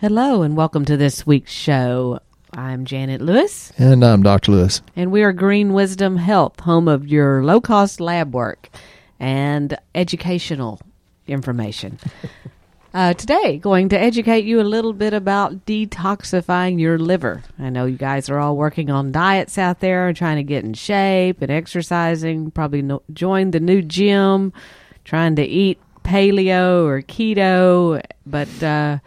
Hello, and welcome to this week's show. I'm Janet Lewis, And I'm Dr. Lewis. and we are Green Wisdom Health, home of your low cost lab work and educational information. Uh, today, going to educate you a little bit about detoxifying your liver. I know you guys are all working on diets out there and trying to get in shape and exercising. Probably no, joined the new gym, trying to eat paleo or keto, but uh,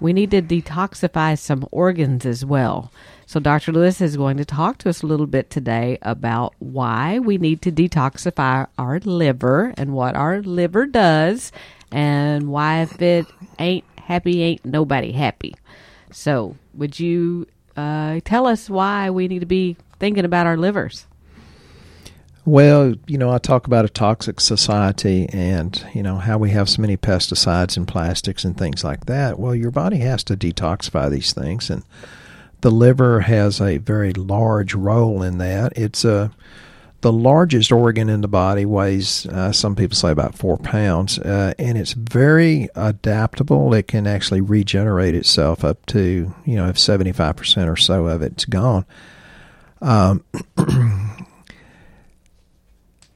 we need to detoxify some organs as well. So, Dr. Lewis is going to talk to us a little bit today about why we need to detoxify our liver and what our liver does, and why if it ain't happy, ain't nobody happy. So, would you uh, tell us why we need to be thinking about our livers? Well, you know, I talk about a toxic society and, you know, how we have so many pesticides and plastics and things like that. Well, your body has to detoxify these things, and the liver has a very large role in that. It's a the largest organ in the body weighs, uh, some people say, about four pounds, uh, and it's very adaptable. It can actually regenerate itself up to, you know, if 75% or so of it's gone. Um,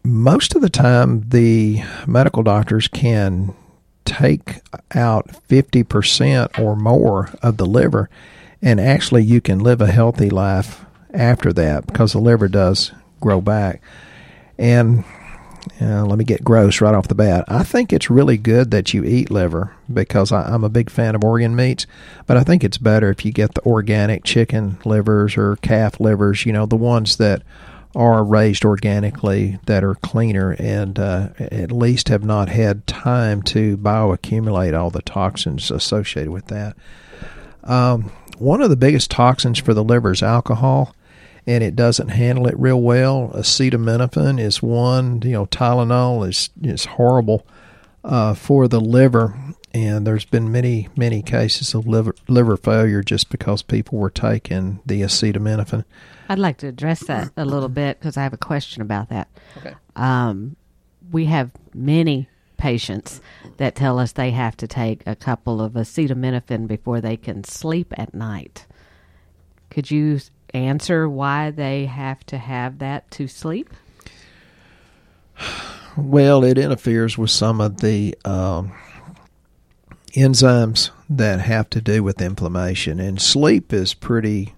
most of the time, the medical doctors can take out 50% or more of the liver, and actually, you can live a healthy life after that because the liver does grow back. And uh, let me get gross right off the bat. I think it's really good that you eat liver because I, I'm a big fan of organ meats, but I think it's better if you get the organic chicken livers or calf livers, you know, the ones that are raised organically that are cleaner and uh, at least have not had time to bioaccumulate all the toxins associated with that. Um, one of the biggest toxins for the liver is alcohol, and it doesn't handle it real well. Acetaminophen is one. You know, Tylenol is is horrible uh, for the liver, and there's been many many cases of liver liver failure just because people were taking the acetaminophen. I'd like to address that a little bit because I have a question about that. Okay. Um, we have many patients that tell us they have to take a couple of acetaminophen before they can sleep at night. Could you answer why they have to have that to sleep? Well, it interferes with some of the um, enzymes that have to do with inflammation, and sleep is pretty.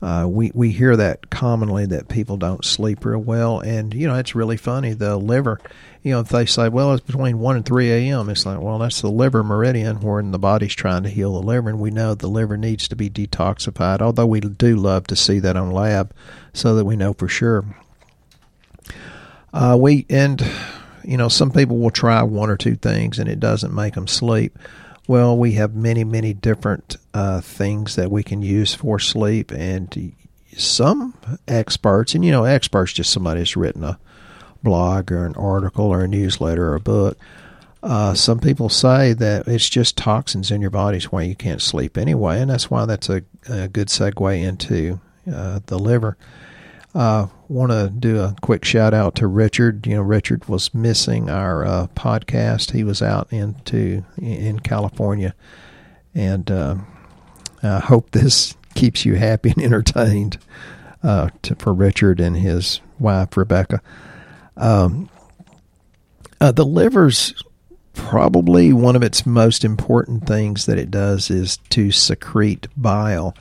Uh, we we hear that commonly that people don't sleep real well, and you know it's really funny. The liver, you know, if they say, well, it's between one and three a.m., it's like, well, that's the liver meridian where the body's trying to heal the liver, and we know the liver needs to be detoxified. Although we do love to see that on lab, so that we know for sure. Uh, we and you know some people will try one or two things and it doesn't make them sleep. Well, we have many many different uh, things that we can use for sleep, and some experts and you know experts just somebody that's written a blog or an article or a newsletter or a book. Uh, some people say that it's just toxins in your body's why you can't sleep anyway, and that's why that's a, a good segue into uh, the liver. Uh, want to do a quick shout out to Richard. You know, Richard was missing our uh, podcast. He was out into in California, and uh, I hope this keeps you happy and entertained. Uh, to, for Richard and his wife Rebecca, um, uh, the liver's probably one of its most important things that it does is to secrete bile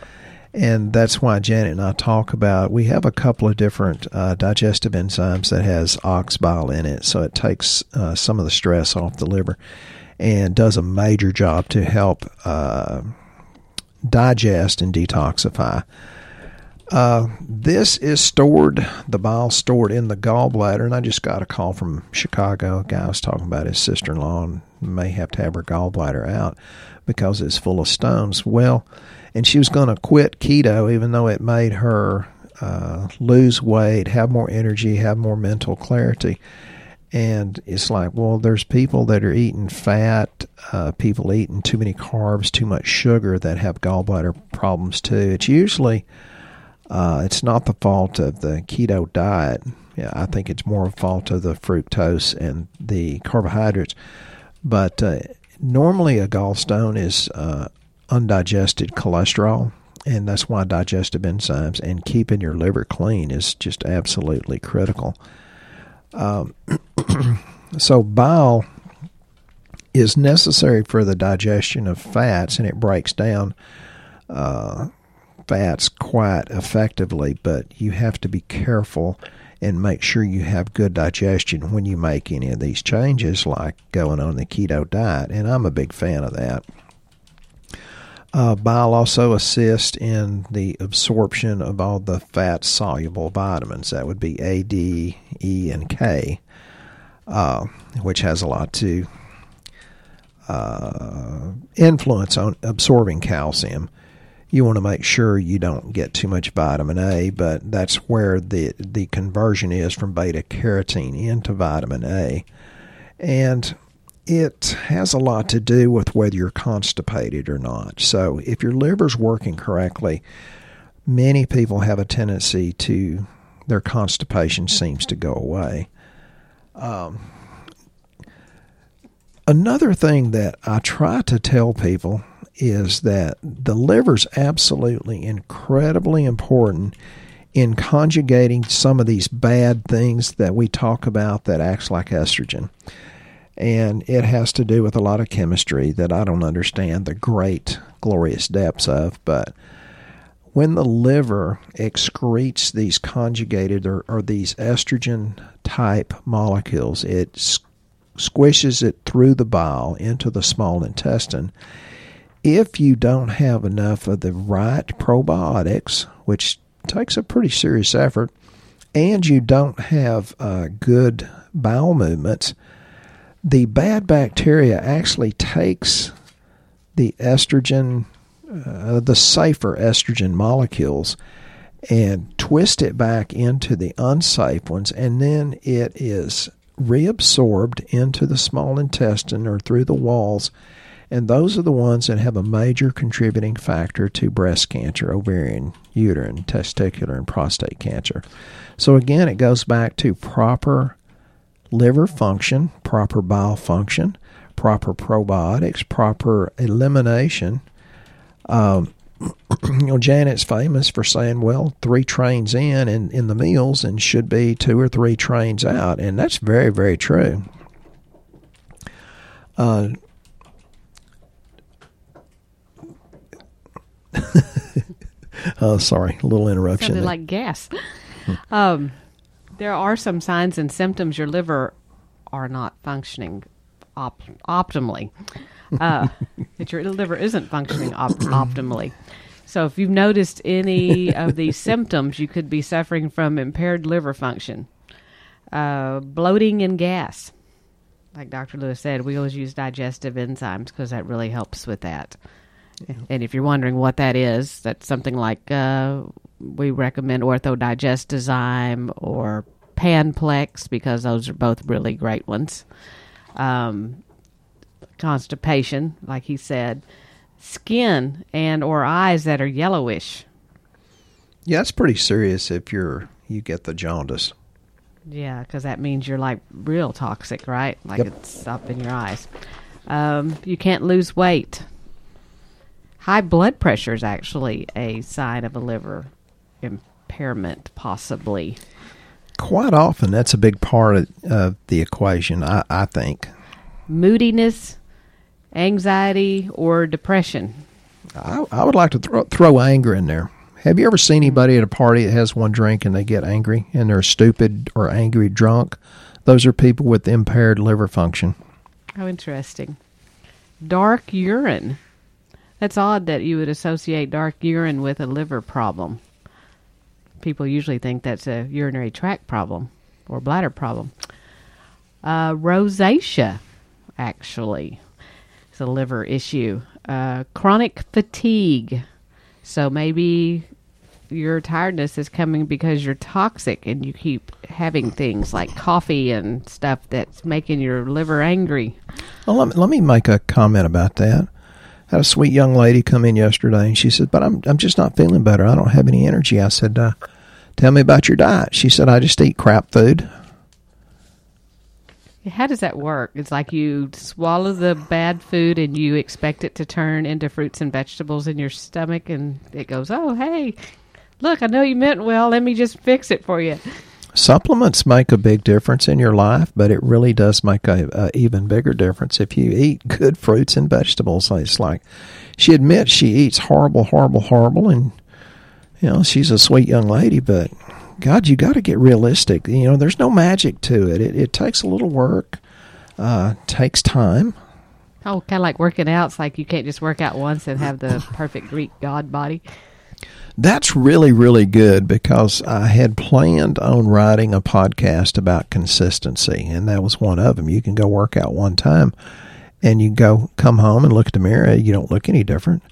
and that's why Janet and I talk about. We have a couple of different uh, digestive enzymes that has ox bile in it, so it takes uh, some of the stress off the liver and does a major job to help uh, digest and detoxify. Uh, this is stored, the bile stored in the gallbladder, and I just got a call from Chicago. A guy was talking about his sister in law and may have to have her gallbladder out because it's full of stones. Well, and she was going to quit keto even though it made her uh, lose weight, have more energy, have more mental clarity. And it's like, well, there's people that are eating fat, uh, people eating too many carbs, too much sugar that have gallbladder problems too. It's usually, uh, it's not the fault of the keto diet. Yeah, I think it's more a fault of the fructose and the carbohydrates. But uh, normally a gallstone is uh, undigested cholesterol, and that's why digestive enzymes and keeping your liver clean is just absolutely critical. Um, so bile is necessary for the digestion of fats, and it breaks down uh, fats quite effectively. But you have to be careful and make sure you have good digestion when you make any of these changes, like going on the keto diet. And I'm a big fan of that. Uh, bile also assists in the absorption of all the fat soluble vitamins. That would be A, D, E, and K, uh, which has a lot to uh, influence on absorbing calcium. You want to make sure you don't get too much vitamin A, but that's where the the conversion is from beta carotene into vitamin A. And it has a lot to do with whether you're constipated or not. So, if your liver's working correctly, many people have a tendency to their constipation seems to go away. Um, another thing that I try to tell people is that the liver's absolutely incredibly important in conjugating some of these bad things that we talk about that acts like estrogen and it has to do with a lot of chemistry that I don't understand the great, glorious depths of. But when the liver excretes these conjugated or, or these estrogen type molecules, it squishes it through the bile into the small intestine. If you don't have enough of the right probiotics, which takes a pretty serious effort, and you don't have uh, good bowel movements, the bad bacteria actually takes the estrogen, uh, the safer estrogen molecules, and twist it back into the unsafe ones, and then it is reabsorbed into the small intestine or through the walls. And those are the ones that have a major contributing factor to breast cancer, ovarian, uterine, testicular, and prostate cancer. So, again, it goes back to proper liver function, proper bile function, proper probiotics, proper elimination. Um, you know, Janet's famous for saying, well, three trains in in, in the meals and should be two or three trains out. And that's very, very true. Uh, oh, sorry, a little interruption. Sounded like gas. um, there are some signs and symptoms your liver are not functioning op- optimally. Uh, that your liver isn't functioning op- optimally. So if you've noticed any of these symptoms, you could be suffering from impaired liver function, uh, bloating and gas. Like Dr. Lewis said, we always use digestive enzymes because that really helps with that. And if you're wondering what that is, that's something like uh, we recommend Ortho-Digestzyme or Panplex because those are both really great ones. Um, constipation, like he said, skin and or eyes that are yellowish. Yeah, that's pretty serious if you're you get the jaundice. Yeah, because that means you're like real toxic, right? Like yep. it's up in your eyes. Um, you can't lose weight. High blood pressure is actually a sign of a liver impairment, possibly. Quite often, that's a big part of, of the equation, I, I think. Moodiness, anxiety, or depression. I, I would like to throw, throw anger in there. Have you ever seen hmm. anybody at a party that has one drink and they get angry and they're stupid or angry drunk? Those are people with impaired liver function. How interesting. Dark urine. That's odd that you would associate dark urine with a liver problem people usually think that's a urinary tract problem or bladder problem. Uh, rosacea, actually, is a liver issue. Uh, chronic fatigue. So maybe your tiredness is coming because you're toxic and you keep having things like coffee and stuff that's making your liver angry. Well, let me, let me make a comment about that. I had a sweet young lady come in yesterday and she said, "But I'm I'm just not feeling better. I don't have any energy." I said, uh, Tell me about your diet. She said, I just eat crap food. How does that work? It's like you swallow the bad food and you expect it to turn into fruits and vegetables in your stomach, and it goes, "Oh, hey, look, I know you meant well. Let me just fix it for you." Supplements make a big difference in your life, but it really does make a, a even bigger difference if you eat good fruits and vegetables. It's like she admits she eats horrible, horrible, horrible, and you know she's a sweet young lady, but God, you got to get realistic. You know, there's no magic to it. It, it takes a little work, uh, takes time. Oh, kind of like working out. It's like you can't just work out once and have the perfect Greek god body. That's really, really good because I had planned on writing a podcast about consistency, and that was one of them. You can go work out one time and you go come home and look at the mirror, you don't look any different.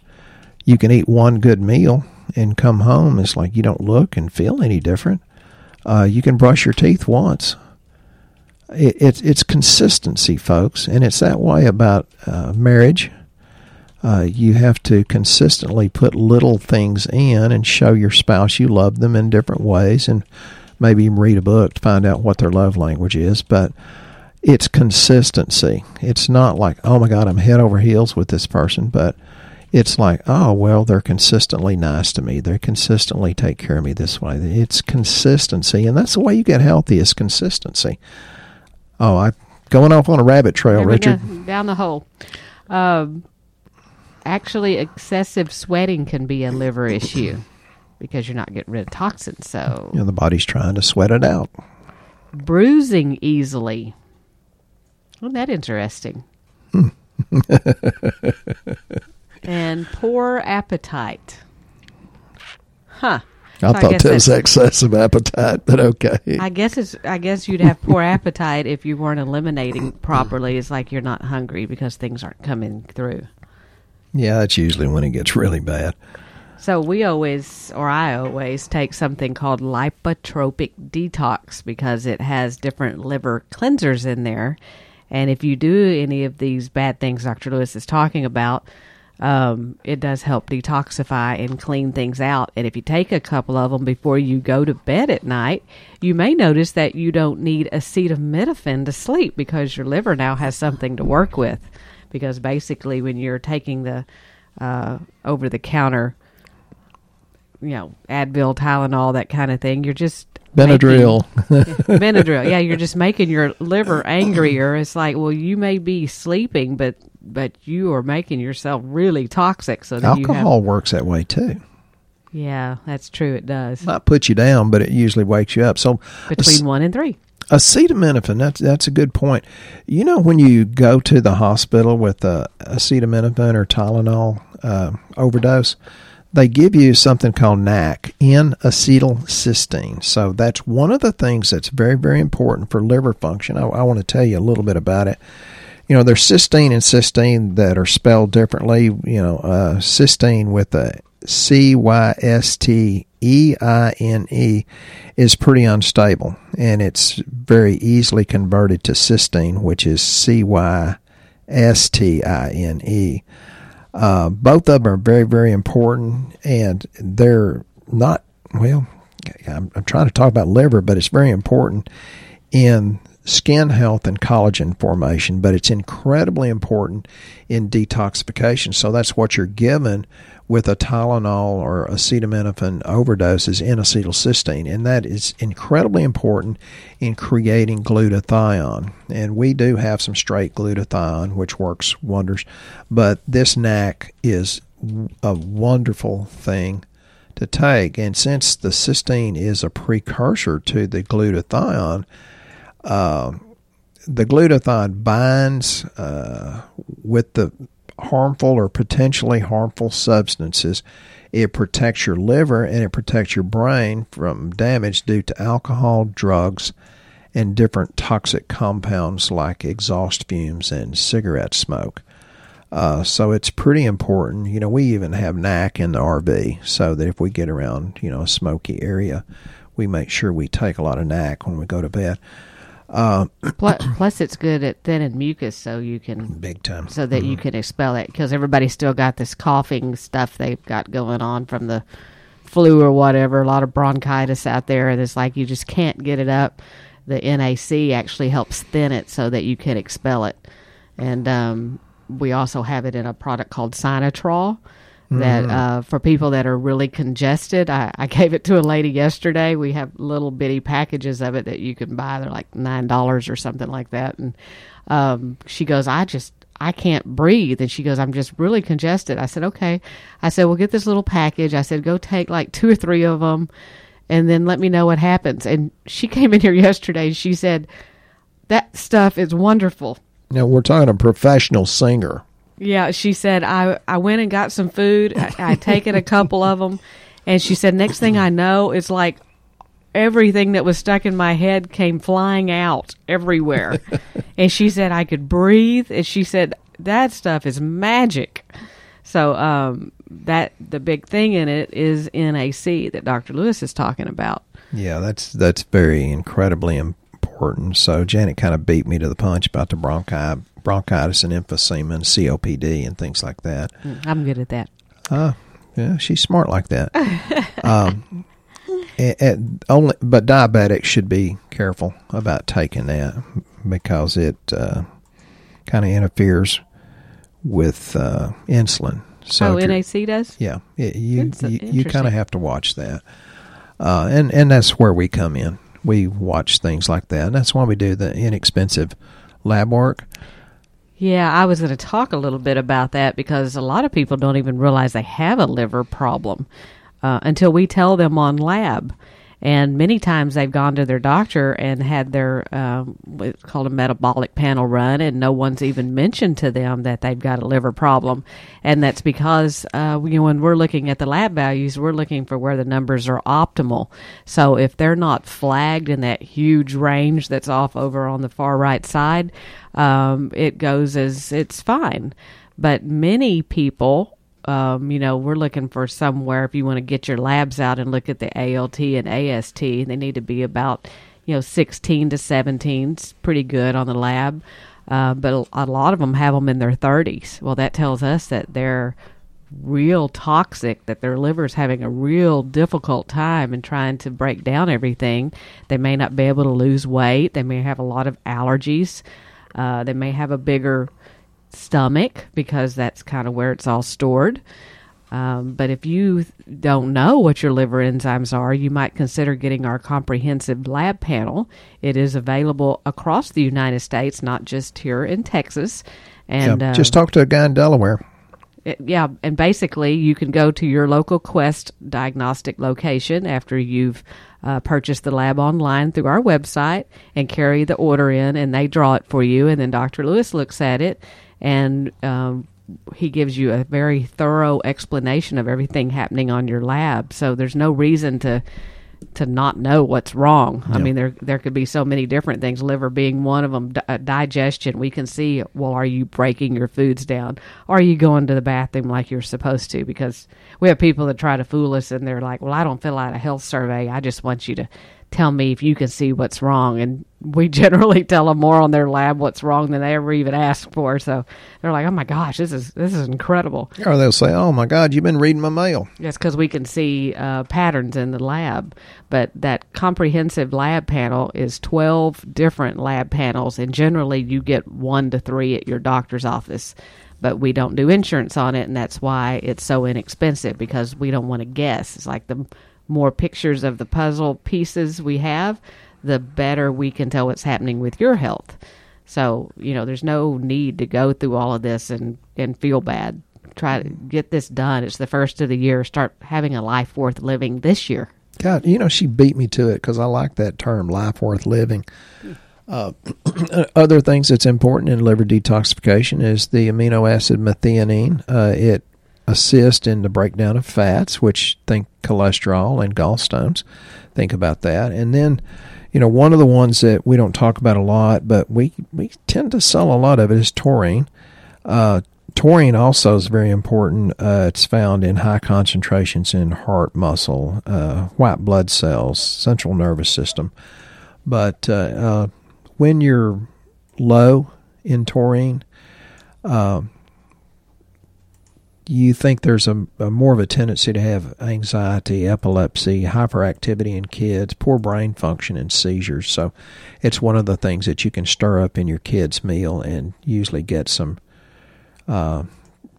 You can eat one good meal and come home, it's like you don't look and feel any different. Uh, you can brush your teeth once. It, it's it's consistency, folks, and it's that way about uh, marriage. Uh, you have to consistently put little things in and show your spouse you love them in different ways, and maybe even read a book to find out what their love language is. But it's consistency. It's not like, oh my God, I'm head over heels with this person, but it's like, oh, well, they're consistently nice to me. They consistently take care of me this way. It's consistency, and that's the way you get healthy is consistency. Oh, I'm going off on a rabbit trail, Richard. Go, down the hole. Um, actually, excessive sweating can be a liver issue because you're not getting rid of toxins. So you know, the body's trying to sweat it out. Bruising easily. Isn't that interesting? and poor appetite. Huh. I So thought that was excessive appetite, but okay. I guess it's. I guess you'd have poor appetite if you weren't eliminating properly. It's like you're not hungry because things aren't coming through. yeah, that's usually when it gets really bad. So we always, or I always, take something called lipotropic detox because it has different liver cleansers in there. And if you do any of these bad things Dr. Lewis is talking about, um, it does help detoxify and clean things out. And if you take a couple of them before you go to bed at night, you may notice that you don't need acetaminophen to sleep because your liver now has something to work with. Because basically, when you're taking the uh, over the counter you know, Advil, Tylenol, that kind of thing. You're just Benadryl. making- Benadryl. Yeah, you're just making your liver angrier. It's like, well, you may be sleeping, but but you are making yourself really toxic. So that you have. Alcohol works that way too. Yeah, that's true. It does. Not put you down, but it usually wakes you up. So Between one and three. acetaminophen, that's that's a good point. You know, when you go to the hospital with a acetaminophen or Tylenol uh, overdose, they give you something called NAC, N-acetylcysteine. So that's one of the things that's very, very important for liver function. I, I want to tell you a little bit about it. You know, there's cysteine and cystine that are spelled differently. You know, uh, cysteine with a C Y S T E I N E is pretty unstable, and it's very easily converted to cystine, which is C Y S T I N E. Uh, both of them are very, very important, and they're not, well, I'm, I'm trying to talk about liver, but it's very important in skin health and collagen formation, but it's incredibly important in detoxification. So that's what you're given with a Tylenol or acetaminophen overdose is N-acetylcysteine, and that is incredibly important in creating glutathione. And we do have some straight glutathione, which works wonders, but this NAC is a wonderful thing to take. And since the cysteine is a precursor to the glutathione, uh, the glutathione binds uh, with the harmful or potentially harmful substances. It protects your liver and it protects your brain from damage due to alcohol, drugs, and different toxic compounds like exhaust fumes and cigarette smoke. Uh, so it's pretty important. You know, we even have NAC in the RV so that if we get around, you know, a smoky area, we make sure we take a lot of NAC when we go to bed. Uh, Plus, plus, it's good at thinning mucus, so you can big time. so that you can expel it because everybody's still got this coughing stuff they've got going on from the flu or whatever. A lot of bronchitis out there, and it's like you just can't get it up. the NAC actually helps thin it so that you can expel it. And um, we also have it in a product called Sinatrol that Mm. uh, for people that are really congested. I, I gave it to a lady yesterday. We have little bitty packages of it that you can buy. They're like nine dollars or something like that. And um, she goes, I just I can't breathe. And she goes, I'm just really congested. I said, okay. I said, well, get this little package. I said, go take like two or three of them, and then let me know what happens. And she came in here yesterday. She said, that stuff is wonderful. Now we're talking a professional singer. Yeah, she said I I went and got some food. I, I taken a couple of them, and she said next thing I know, it's like everything that was stuck in my head came flying out everywhere. and she said I could breathe, and she said that stuff is magic. So um, that the big thing in it is NAC that Dr. Lewis is talking about. Yeah, that's that's very incredibly important. So Janet kind of beat me to the punch about the bronchi, bronchitis and emphysema and COPD and things like that. Mm, I'm good at that. Uh, yeah, she's smart like that. um, only, but diabetics should be careful about taking that because it uh, kind of interferes with uh, insulin. So oh, NAC does. yeah, it, you you, you kind of have to watch that, uh, and and that's where we come in. We watch things like that, and that's why we do the inexpensive lab work. Yeah, I was going to talk a little bit about that because a lot of people don't even realize they have a liver problem uh, until we tell them on lab. And many times they've gone to their doctor and had their um, what's called a metabolic panel run, and no one's even mentioned to them that they've got a liver problem. And that's because uh, you know, when we're looking at the lab values, we're looking for where the numbers are optimal. So if they're not flagged in that huge range that's off over on the far right side, um, it goes as it's fine. But many people um, you know, we're looking for somewhere if you want to get your labs out and look at the ALT and AST, they need to be about, you know, 16 to 17. It's pretty good on the lab. Uh, but a, lot of them have them in their 30s. Well, that tells us that they're real toxic, that their liver's having a real difficult time in trying to break down everything. They may not be able to lose weight. They may have a lot of allergies. Uh, they may have a bigger stomach because that's kind of where it's all stored. Um, but if you don't know what your liver enzymes are, you might consider getting our comprehensive lab panel. It is available across the United States, not just here in Texas. And yeah, uh, just talk to a guy in Delaware. it- yeah, and basically, you can go to your local Quest diagnostic location after you've uh, purchased the lab online through our website and carry the order in, and they draw it for you. And then Dr. Lewis looks at it, and um, he gives you a very thorough explanation of everything happening on your lab. So there's no reason to to not know what's wrong. I mean, there there could be so many different things. Liver being one of them. Uh, digestion. We can see. Well, are you breaking your foods down? Are you going to the bathroom like you're supposed to? Because we have people that try to fool us, and they're like, "Well, I don't fill out a health survey. I just want you to tell me if you can see what's wrong." And we generally tell them more on their lab what's wrong than they ever even ask for. So they're like, "Oh my gosh, this is this is incredible." Or they'll say, "Oh my God, you've been reading my mail." Yes, because we can see uh, patterns in the lab. But that comprehensive lab panel is 12 different lab panels, and generally you get one to three at your doctor's office. But we don't do insurance on it, and that's why it's so inexpensive because we don't want to guess. It's like the more pictures of the puzzle pieces we have, the better we can tell what's happening with your health. So, you know, there's no need to go through all of this and, and feel bad. Try to get this done. It's the first of the year. Start having a life worth living this year. God, you know, she beat me to it because I like that term, life worth living. Uh, other things that's important in liver detoxification is the amino acid methionine. Uh, it assists in the breakdown of fats, which think cholesterol and gallstones. Think about that. And then, you know, one of the ones that we don't talk about a lot, but we, we tend to sell a lot of it is taurine. Uh, taurine also is very important. Uh, it's found in high concentrations in heart muscle, uh, white blood cells, central nervous system. But uh, uh, when you're low in taurine, uh, you think there's a, a, more of a tendency to have anxiety, epilepsy, hyperactivity in kids, poor brain function, and seizures. So it's one of the things that you can stir up in your kid's meal and usually get some uh,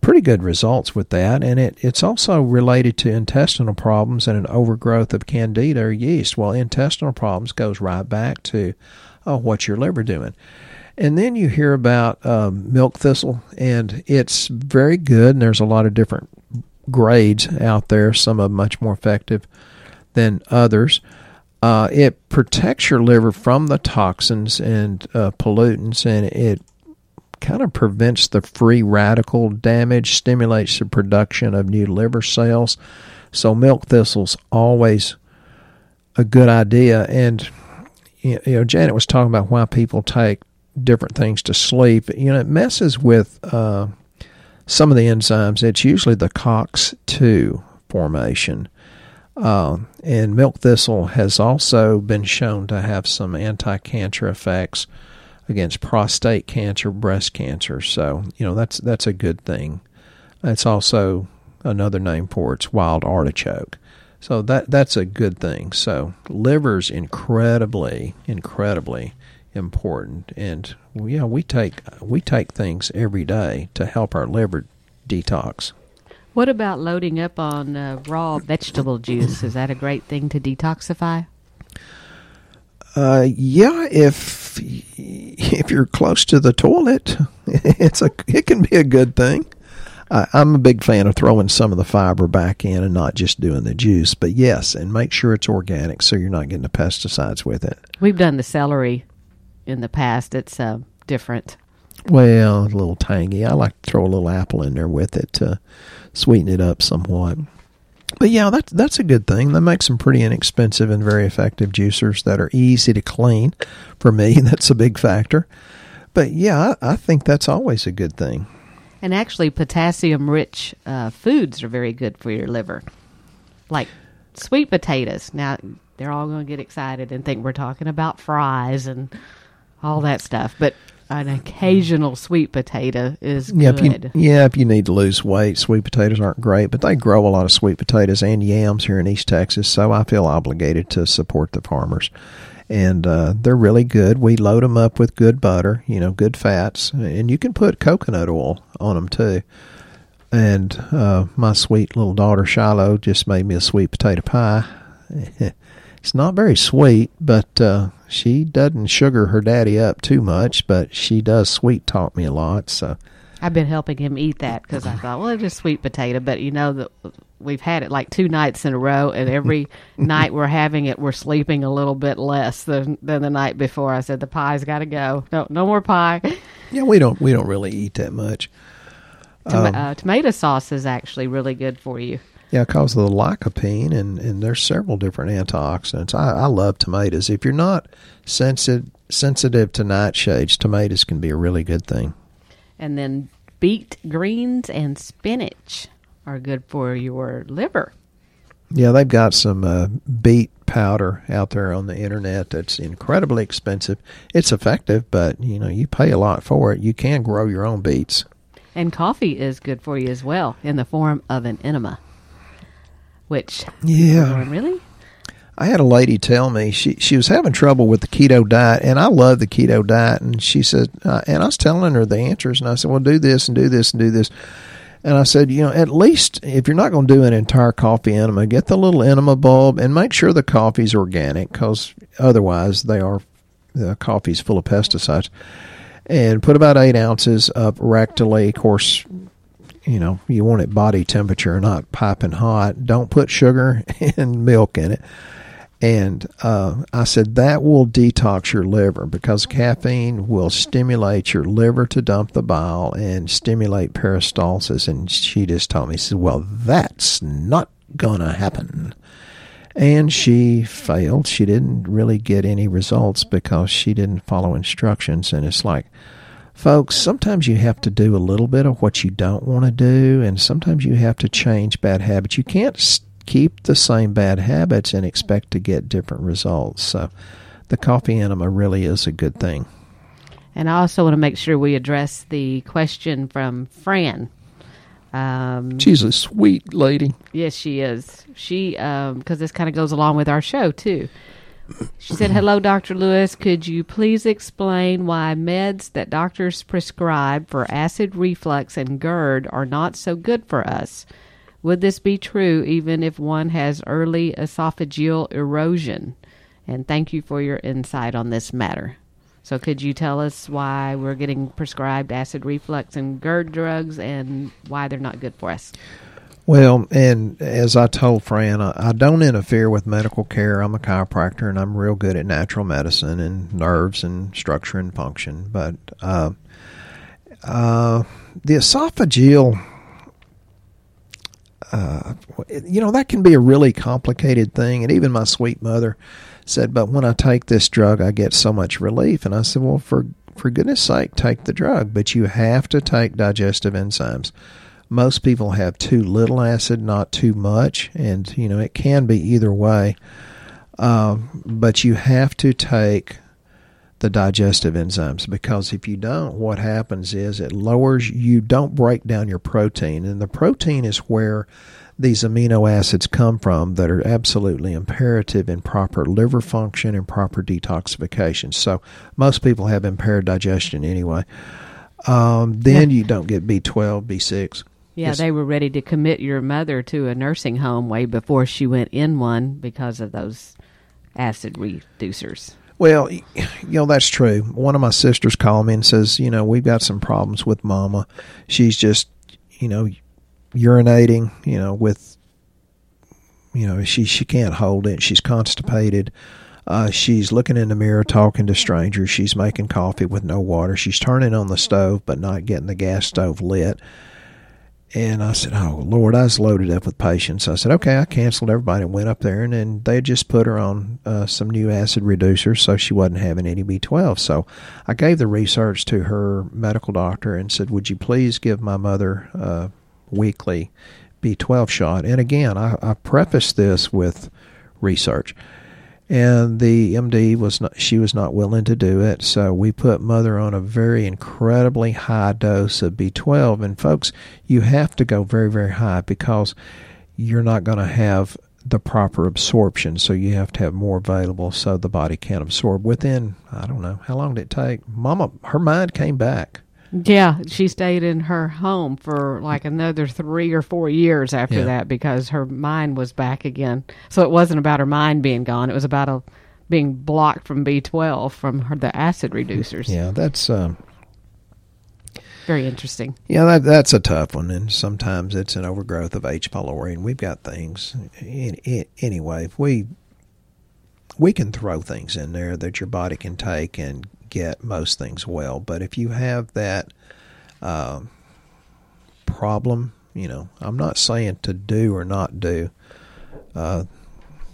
pretty good results with that. And it, it's also related to intestinal problems and an overgrowth of candida or yeast. Well, intestinal problems goes right back to oh, what's your liver doing? And then you hear about um, milk thistle, and it's very good. And there's a lot of different grades out there. Some are much more effective than others. Uh, it protects your liver from the toxins and uh, pollutants, and it kind of prevents the free radical damage, stimulates the production of new liver cells. So milk thistle's always a good idea. And you know, Janet was talking about why people take different things to sleep. You know, it messes with uh, some of the enzymes. It's usually the COX2 formation. Uh, and milk thistle has also been shown to have some anti cancer effects against prostate cancer, breast cancer. So, you know, that's that's a good thing. It's also another name for it's wild artichoke. So that that's a good thing. So liver's incredibly, incredibly important, and yeah, we take we take things every day to help our liver detox. What about loading up on uh, raw vegetable juice? Is that a great thing to detoxify? Uh, yeah, if if you're close to the toilet, it's a it can be a good thing. I, I'm a big fan of throwing some of the fiber back in and not just doing the juice. But yes, and make sure it's organic so you're not getting the pesticides with it. We've done the celery in the past. It's uh, different. Well, a little tangy. I like to throw a little apple in there with it to sweeten it up somewhat. But yeah, that's that's a good thing. They make some pretty inexpensive and very effective juicers that are easy to clean. For me, that's a big factor. But yeah, I, I think that's always a good thing. And actually, potassium rich uh, foods are very good for your liver, like sweet potatoes. Now, they're all going to get excited and think we're talking about fries and all that stuff. But an occasional sweet potato is yeah, good. If you, yeah, if you need to lose weight, sweet potatoes aren't great, but they grow a lot of sweet potatoes and yams here in East Texas, so I feel obligated to support the farmers. And uh, they're really good. We load them up with good butter, you know, good fats, and you can put coconut oil on them too. And uh, my sweet little daughter Shiloh just made me a sweet potato pie. it's not very sweet, but uh, she doesn't sugar her daddy up too much, but she does sweet talk me a lot. So I've been helping him eat that because I thought, well, it's just sweet potato, but you know that we've had it like two nights in a row, and every night we're having it, we're sleeping a little bit less than than the night before. I said the pie's got to go. No, no more pie. Yeah, we don't we don't really eat that much. Tom- um, uh, tomato sauce is actually really good for you. Yeah, because of the lycopene, and, and there's several different antioxidants. I, I love tomatoes. If you're not sensitive sensitive to nightshades, tomatoes can be a really good thing. And then beet greens and spinach are good for your liver. Yeah, they've got some uh, beet powder out there on the internet that's incredibly expensive. It's effective, but you know you pay a lot for it. You can grow your own beets. And coffee is good for you as well in the form of an enema which yeah, really. I had a lady tell me she she was having trouble with the keto diet, and I love the keto diet. And she said, uh, and I was telling her the answers, and I said, well, do this and do this and do this. And I said, you know, at least if you're not going to do an entire coffee enema, get the little enema bulb and make sure the coffee's organic, because otherwise they are the coffee's full of pesticides. And put about eight ounces of rectally. Of course, you know, you want it body temperature, not piping hot. Don't put sugar and milk in it. And uh, I said that will detox your liver because caffeine will stimulate your liver to dump the bile and stimulate peristalsis. And she just told me, she said, "Well, that's not gonna happen." And she failed. She didn't really get any results because she didn't follow instructions. And it's like, Folks, sometimes you have to do a little bit of what you don't want to do, and sometimes you have to change bad habits. You can't keep the same bad habits and expect to get different results. So, the coffee enema really is a good thing. And I also want to make sure we address the question from Fran. Um, She's a sweet lady. Yes, she is. She, because this kind of goes along with our show too. She said, "Hello, Doctor Lewis. Could you please explain why meds that doctors prescribe for acid reflux and GERD are not so good for us? Would this be true even if one has early esophageal erosion? And thank you for your insight on this matter." So, could you tell us why we're getting prescribed acid reflux and GERD drugs and why they're not good for us? Well, and as I told Fran, I, I don't interfere with medical care. I'm a chiropractor, and I'm real good at natural medicine and nerves and structure and function. But uh, uh, the esophageal, uh, you know, that can be a really complicated thing. And even my sweet mother said, "But when I take this drug, I get so much relief." And I said, "Well, for for goodness sake, take the drug, but you have to take digestive enzymes." Most people have too little acid, not too much, and you know it can be either way. Um, but you have to take the digestive enzymes because if you don't, what happens is it lowers. You don't break down your protein, and the protein is where these amino acids come from that are absolutely imperative in proper liver function and proper detoxification. So most people have impaired digestion anyway. Um, then you don't get B12, B6. Yeah, yes. they were ready to commit your mother to a nursing home way before she went in one because of those acid reducers. Well, you know, that's true. One of my sisters called me and says, you know, we've got some problems with mama. She's just, you know, urinating, you know, with, you know, she, she can't hold it. She's constipated. Uh, she's looking in the mirror, talking to strangers. She's making coffee with no water. She's turning on the stove, but not getting the gas stove lit. And I said, Oh, Lord, I was loaded up with patients. I said, Okay, I canceled everybody and went up there, and then they just put her on uh, some new acid reducers so she wasn't having any B12. So I gave the research to her medical doctor and said, Would you please give my mother a weekly B12 shot? And again, I, I prefaced this with research and the MD was not she was not willing to do it. So we put mother on a very incredibly high dose of B12 and folks you have to go very very high because you're not going to have the proper absorption. So you have to have more available so the body can absorb within I don't know how long did it take? Mama her mind came back yeah, she stayed in her home for like another three or four years after yeah. that because her mind was back again. So it wasn't about her mind being gone; it was about a, being blocked from B twelve from her, the acid reducers. Yeah, that's um, very interesting. Yeah, that that's a tough one, and sometimes it's an overgrowth of H. pylori, and we've got things. In, in, anyway, if we we can throw things in there that your body can take and get most things well. But if you have that uh, problem, you know, I'm not saying to do or not do uh,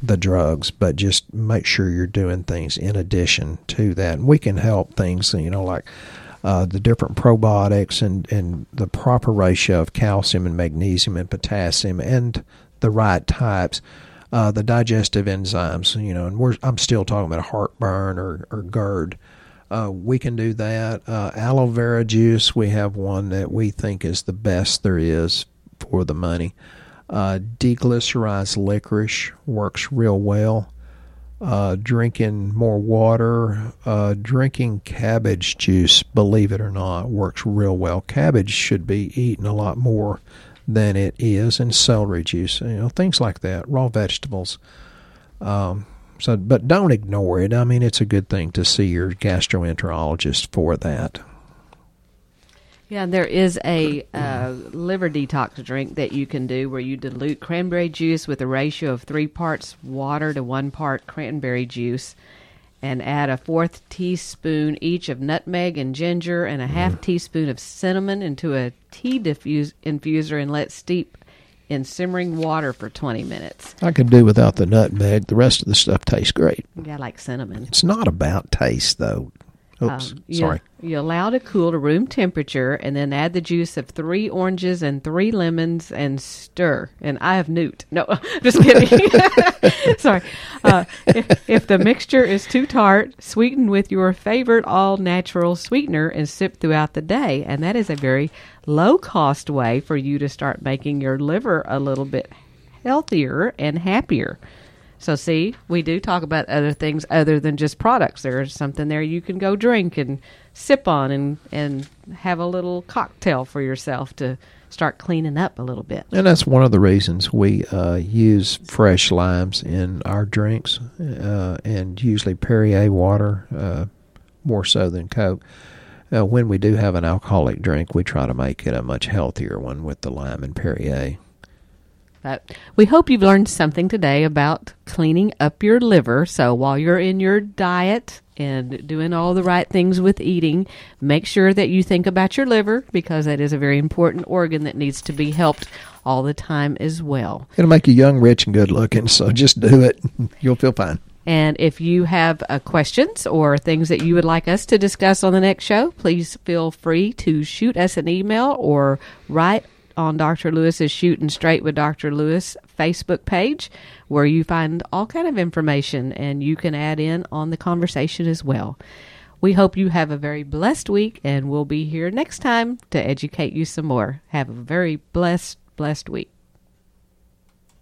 the drugs, but just make sure you're doing things in addition to that. And we can help things, you know, like uh, the different probiotics and, and the proper ratio of calcium and magnesium and potassium and the right types. Uh, the digestive enzymes, you know, and we're I'm still talking about heartburn or, or GERD. Uh, we can do that. Uh, aloe vera juice, we have one that we think is the best there is for the money. Uh, deglycerized licorice works real well. Uh, drinking more water, uh, drinking cabbage juice, believe it or not, works real well. Cabbage should be eaten a lot more than it is, and celery juice, you know, things like that, raw vegetables. Um, so, but don't ignore it. I mean, it's a good thing to see your gastroenterologist for that. Yeah, there is a uh, liver detox drink that you can do where you dilute cranberry juice with a ratio of three parts water to one part cranberry juice, and add a fourth teaspoon each of nutmeg and ginger and a half mm. teaspoon of cinnamon into a tea diffuse infuser and let steep in simmering water for 20 minutes. I could do without the nutmeg. The rest of the stuff tastes great. Yeah, like cinnamon. It's not about taste, though. Oops, Um, you, sorry. You allow to cool to room temperature, and then add the juice of three oranges and three lemons, and stir. And I have newt. No, just kidding. sorry. Uh, if, if the mixture is too tart, sweeten with your favorite all-natural sweetener and sip throughout the day. And that is a very low-cost way for you to start making your liver a little bit healthier and happier. So, see, we do talk about other things other than just products. There's something there you can go drink and sip on and, and have a little cocktail for yourself to start cleaning up a little bit. And that's one of the reasons we uh, use fresh limes in our drinks, uh, and usually Perrier water, uh, more so than Coke. Uh, when we do have an alcoholic drink, we try to make it a much healthier one with the lime and Perrier. But we hope you've learned something today about cleaning up your liver. So while you're in your diet and doing all the right things with eating, make sure that you think about your liver because that is a very important organ that needs to be helped all the time as well. It'll make you young, rich, and good looking, so just do it. You'll feel fine. And if you have uh, questions or things that you would like us to discuss on the next show, please feel free to shoot us an email or write on Dr. Lewis's Shooting Straight with Dr. Lewis Facebook page, where you find all kind of information and you can add in on the conversation as well. We hope you have a very blessed week, and we'll be here next time to educate you some more. Have a very blessed, blessed week.